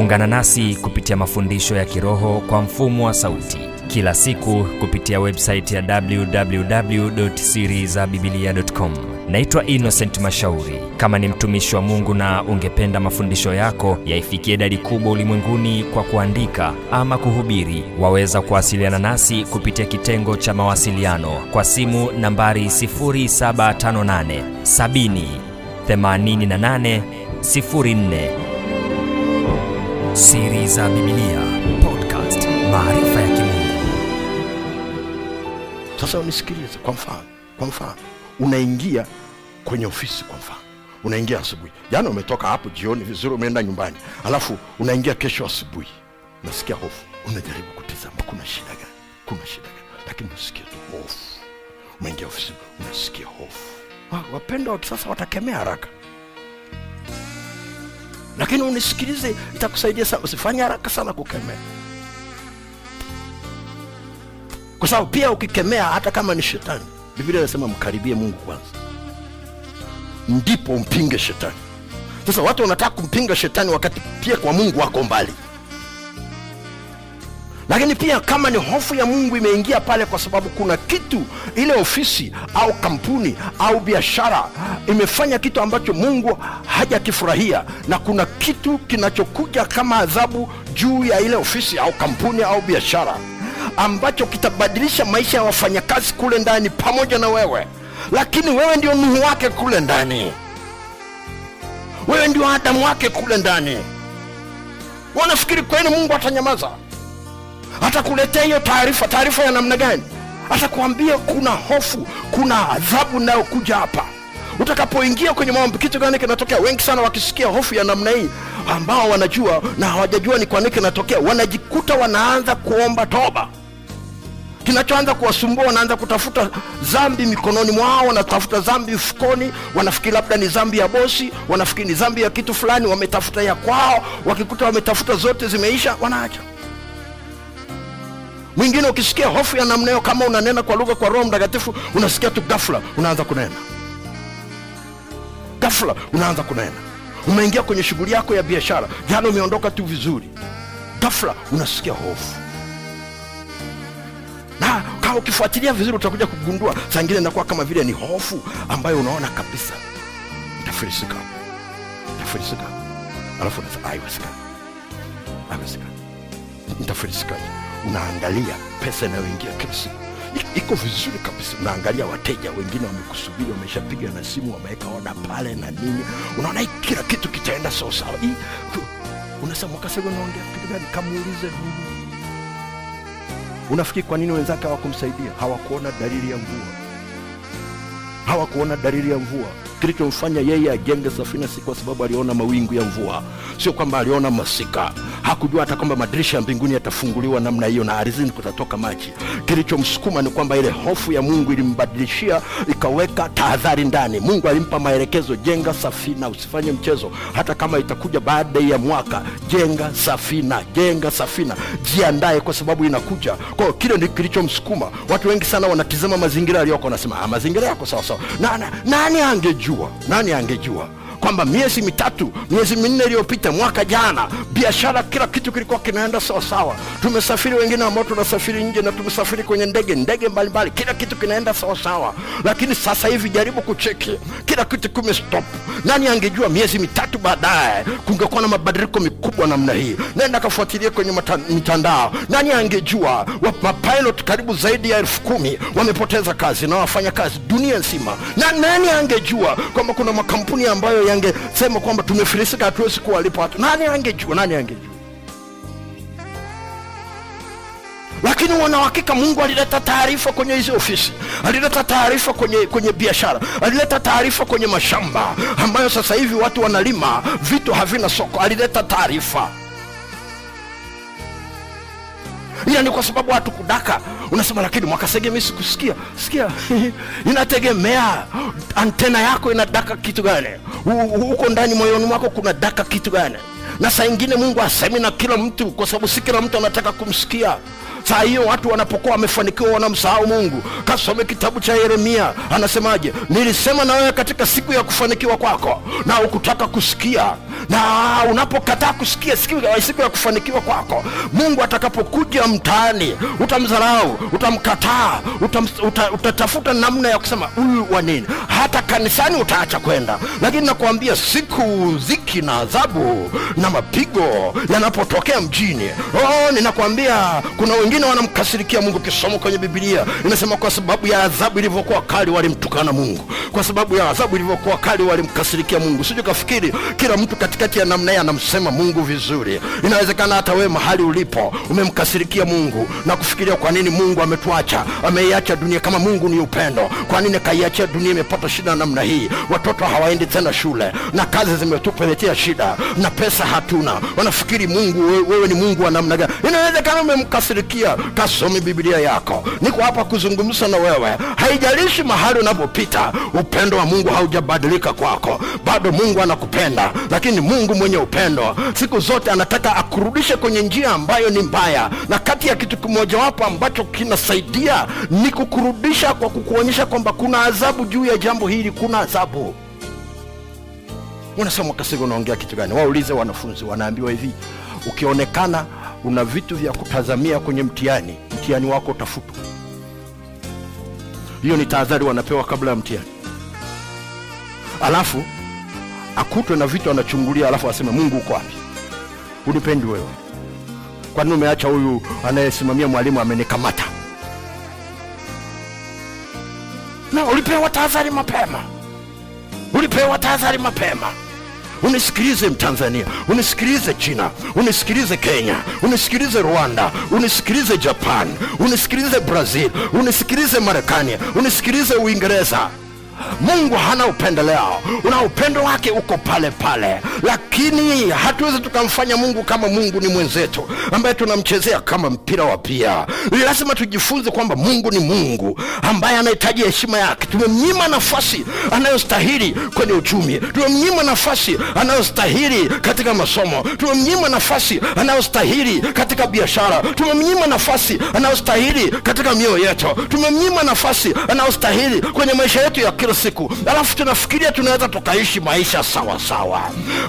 Ungana nasi kupitia mafundisho ya kiroho kwa mfumo wa sauti kila siku kupitia website ya www.sirizabibilia.com. Naitwa Innocent Mashauri. Kama ni mtumishi wa Mungu na ungependa mafundisho yako yaifikie idadi kubwa ulimwenguni kwa kuandika ama kuhubiri, waweza kuwasiliana nasi kupitia kitengo cha mawasiliano kwa simu nambari 0758 70 88 04. Siri za Biblia podcast, maarifa ya kimungu. Sasa unisikilize, kwa mfano, kwa mfano unaingia kwenye ofisi, kwa mfano unaingia asubuhi, jana umetoka hapo jioni vizuri, umeenda nyumbani, alafu unaingia kesho asubuhi, unasikia hofu, unajaribu kutizama kuna shida gani, kuna shida gani, lakini unasikia tu hofu. Umeingia ofisi, unasikia hofu. Wa- Wapendwa wa kisasa watakemea haraka, lakini unisikilize, itakusaidia sana. Usifanye haraka sana kukemea. Kwa sababu pia ukikemea hata kama ni shetani biblia inasema mkaribie mungu kwanza. Ndipo mpinge shetani. Sasa watu wanataka kumpinga shetani wakati pia kwa mungu wako mbali lakini pia kama ni hofu ya mungu imeingia pale kwa sababu kuna kitu ile ofisi au kampuni au biashara imefanya kitu ambacho mungu hajakifurahia na kuna kitu kinachokuja kama adhabu juu ya ile ofisi au kampuni au biashara ambacho kitabadilisha maisha ya wafanyakazi kule ndani pamoja na wewe. Lakini wewe ndio nuhu wake kule ndani. Wewe ndio adamu wake kule ndani. Wanafikiri kweli mungu atanyamaza atakuletea hiyo taarifa. Taarifa ya namna gani? Atakuambia kuna hofu kuna adhabu inayokuja hapa. Utakapoingia kwenye maombi kitu gani kinatokea? Wengi sana wakisikia hofu ya namna hii ambao wanajua na hawajajua ni kwa nini kinatokea wanajikuta wanaanza kuomba toba. Kinachoanza kuwasumbua wanaanza kutafuta zambi mikononi mwao wanatafuta zambi mfukoni wanafikiri labda ni zambi ya bosi wanafikiri ni zambi ya kitu fulani wametafuta ya kwao. Wakikuta wametafuta zote zimeisha wanaacha mwingine ukisikia hofu ya namna hiyo kama unanena kwa lugha kwa roho mtakatifu unasikia tu gafla unaanza kunena. Gafla unaanza kunena. Umeingia kwenye shughuli yako ya biashara jana umeondoka tu vizuri. Gafla unasikia hofu. Na kama ukifuatilia vizuri utakuja kugundua saa ingine inakuwa kama vile ni hofu ambayo unaona kabisa. Ntafirisika ntafirisika alafu unasema haiwezekani haiwezekani nitafirisikaje unaangalia pesa inayoingia siku. Iko vizuri kabisa. Unaangalia wateja wengine wamekusubiri wameshapiga na simu wameweka oda pale na nini. Unaona kila kitu kitaenda sawasawa Hii- ku- unasema mwakasego unaongea kitu gani? Kamuulize mungu unafikiri kwa nini wenzake hawakumsaidia? Hawakuona dalili ya mvua. Hawakuona dalili ya mvua kilichomfanya yeye ajenge safina si kwa sababu aliona mawingu ya mvua. Sio kwamba aliona masika. Hakujua hata kwamba madirisha ya mbinguni yatafunguliwa namna hiyo na ardhini kutatoka maji. Kilichomsukuma ni kwamba ile hofu ya mungu ilimbadilishia ikaweka tahadhari ndani. Mungu alimpa maelekezo jenga safina usifanye mchezo. Hata kama itakuja baada ya mwaka jenga safina jenga safina. Jiandae kwa sababu inakuja. Kwa hiyo kile ndio kilichomsukuma. Watu wengi sana wanatizama mazingira yaliyoko wanasema "Ah, mazingira yako sawasawa na, na, nani angejua nani angejua kwamba miezi mitatu miezi minne iliyopita mwaka jana biashara kila kitu kilikuwa kinaenda sawasawa tumesafiri wengine ambao tunasafiri nje na tumesafiri kwenye ndege ndege mbalimbali kila kitu kinaenda sawasawa lakini sasa hivi jaribu kucheki kila kitu kumestop nani angejua miezi mitatu baadaye kungekuwa na mabadiliko mikubwa namna hii? Nenda kafuatilia kwenye mitandao. Nani angejua mapilot karibu zaidi ya elfu kumi wamepoteza kazi na wafanya kazi dunia nzima. Na nani angejua kwamba kuna makampuni ambayo yangesema kwamba tumefilisika hatuwezi kuwalipa watu nani angejua? Nani angejua? Lakini wanauhakika mungu alileta taarifa kwenye hizi ofisi alileta taarifa kwenye, kwenye biashara alileta taarifa kwenye mashamba ambayo sasa hivi watu wanalima vitu havina soko alileta taarifa ila ni kwa sababu watu kudaka. Unasema lakini mwakasege mi sikusikia. Sikia. Inategemea. Antena yako inadaka kitu gani? Hu- hu- huko ndani moyoni mwako kuna daka kitu gani? Na saa ingine mungu asemi na kila mtu kwa sababu si kila mtu anataka kumsikia. Saa hiyo watu wanapokuwa wamefanikiwa wanamsahau mungu. Kasome kitabu cha yeremia. Anasemaje? Nilisema na wewe katika siku ya kufanikiwa kwako na ukutaka kusikia na unapokataa kusikia siku ya kufanikiwa kwako mungu atakapokuja mtaani utamdharau utamkataa utam, uta, utatafuta namna ya kusema huyu wa nini? Hata kanisani utaacha kwenda. Lakini nakuambia siku ziki na adhabu na mapigo yanapotokea mjini. Oh, ninakwambia kuna wengine wanamkasirikia mungu Kisomo kwenye bibilia inasema kwa sababu ya adhabu ilivyokuwa kali walimtukana mungu. Kwa sababu ya adhabu ilivyokuwa kali walimkasirikia mungu. Siju kafikiri kila mtu katikati ya namna hii anamsema mungu vizuri. Inawezekana hata wewe mahali ulipo umemkasirikia mungu na kufikiria kwa nini mungu ametuacha ameiacha dunia kama mungu ni upendo. Kwa nini kaiachia dunia imepata shida namna hii? Watoto hawaendi tena shule na kazi zimetupeletea shida na pesa hatuna. Wanafikiri mungu wewe, ni mungu wa namna gani? Inawezekana umemkasirikia kasome biblia yako. Niko hapa kuzungumza na wewe. Haijalishi mahali unapopita upendo wa mungu haujabadilika kwako. Bado mungu anakupenda lakini mungu mwenye upendo. Siku zote anataka akurudishe kwenye njia ambayo ni mbaya. Na kati ya kitu kimojawapo ambacho kinasaidia ni kukurudisha kwa kukuonyesha kwamba kuna adhabu juu ya jambo hili kuna adhabu. Unasema unaongea kitu gani? Waulize wanafunzi wanaambiwa hivi ukionekana una vitu vya kutazamia kwenye mtihani mtihani wako utafutwa. Hiyo ni tahadhari wanapewa kabla ya mtihani. Alafu akutwe na vitu anachungulia alafu aseme mungu uko wapi? Unipendi wewe. Kwani umeacha huyu anayesimamia mwalimu amenikamata? Na ulipewa tahadhari mapema. Ulipewa tahadhari mapema. Unisikilize mtanzania unisikilize china unisikilize kenya unisikilize rwanda unisikilize japan unisikilize brazil unisikilize marekani unisikilize uingereza mungu hana upendeleo una upendo wake uko pale pale. Lakini hatuwezi tukamfanya mungu kama mungu ni mwenzetu ambaye tunamchezea kama mpira wa pia. Lazima tujifunze kwamba mungu ni mungu ambaye anahitaji heshima yake. Tumemnyima nafasi anayostahili kwenye uchumi. Tumemnyima nafasi anayostahili katika masomo. Tumemnyima nafasi anayostahili katika biashara. Tumemnyima nafasi anayostahili katika mioyo yetu. Tumemnyima nafasi anayostahili kwenye maisha yetu ya kila siku. Alafu tunafikiria tunaweza tukaishi maisha sawa sawa.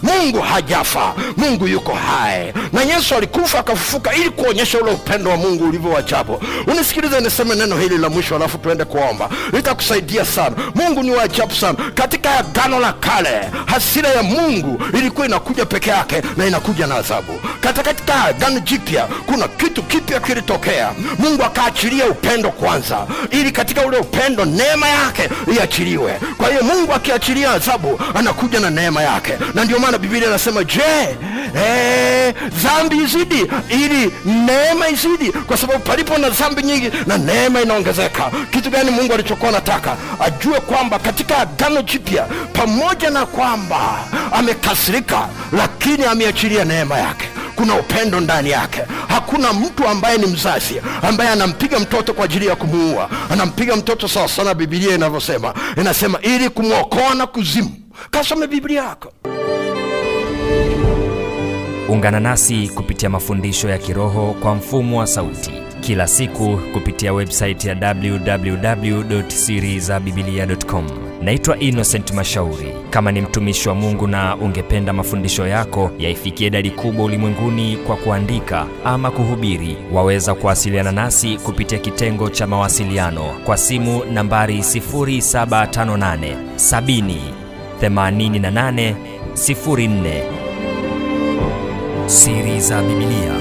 Mungu hajafa. Mungu yuko hai. Na yesu alikufa akafufuka ili kuonyesha ule upendo wa mungu ulivyo wajabu unisikilize niseme neno hili la mwisho alafu tuende kuomba. Litakusaidia sana. Mungu ni waajabu sana. Katika agano la kale hasira ya mungu ilikuwa inakuja peke yake na inakuja na adhabu katika agano jipya kuna kitu kipya kilitokea. Mungu akaachilia upendo kwanza ili katika ule upendo neema yake iachiliwe. Kwa hiyo mungu akiachilia adhabu anakuja na neema yake. Na ndio maana biblia inasema je ee, dhambi izidi ili neema izidi? Kwa sababu palipo na dhambi nyingi na neema inaongezeka. Kitu gani mungu alichokuwa anataka? Ajue kwamba katika agano jipya pamoja na kwamba amekasirika lakini ameachilia neema yake kuna upendo ndani yake. Hakuna mtu ambaye ni mzazi ambaye anampiga mtoto kwa ajili ya kumuua. Anampiga mtoto sawa sana bibilia inavyosema. Inasema ili kumwokoa na kuzimu. Kasome biblia yako. Ungana nasi kupitia mafundisho ya kiroho kwa mfumo wa sauti kila siku kupitia websaiti ya www.sirizabibilia.com naitwa innocent mashauri. Kama ni mtumishi wa mungu na ungependa mafundisho yako yaifikie idadi kubwa ulimwenguni kwa kuandika ama kuhubiri waweza kuwasiliana nasi kupitia kitengo cha mawasiliano kwa simu nambari 758 70 88 04 siri za bibilia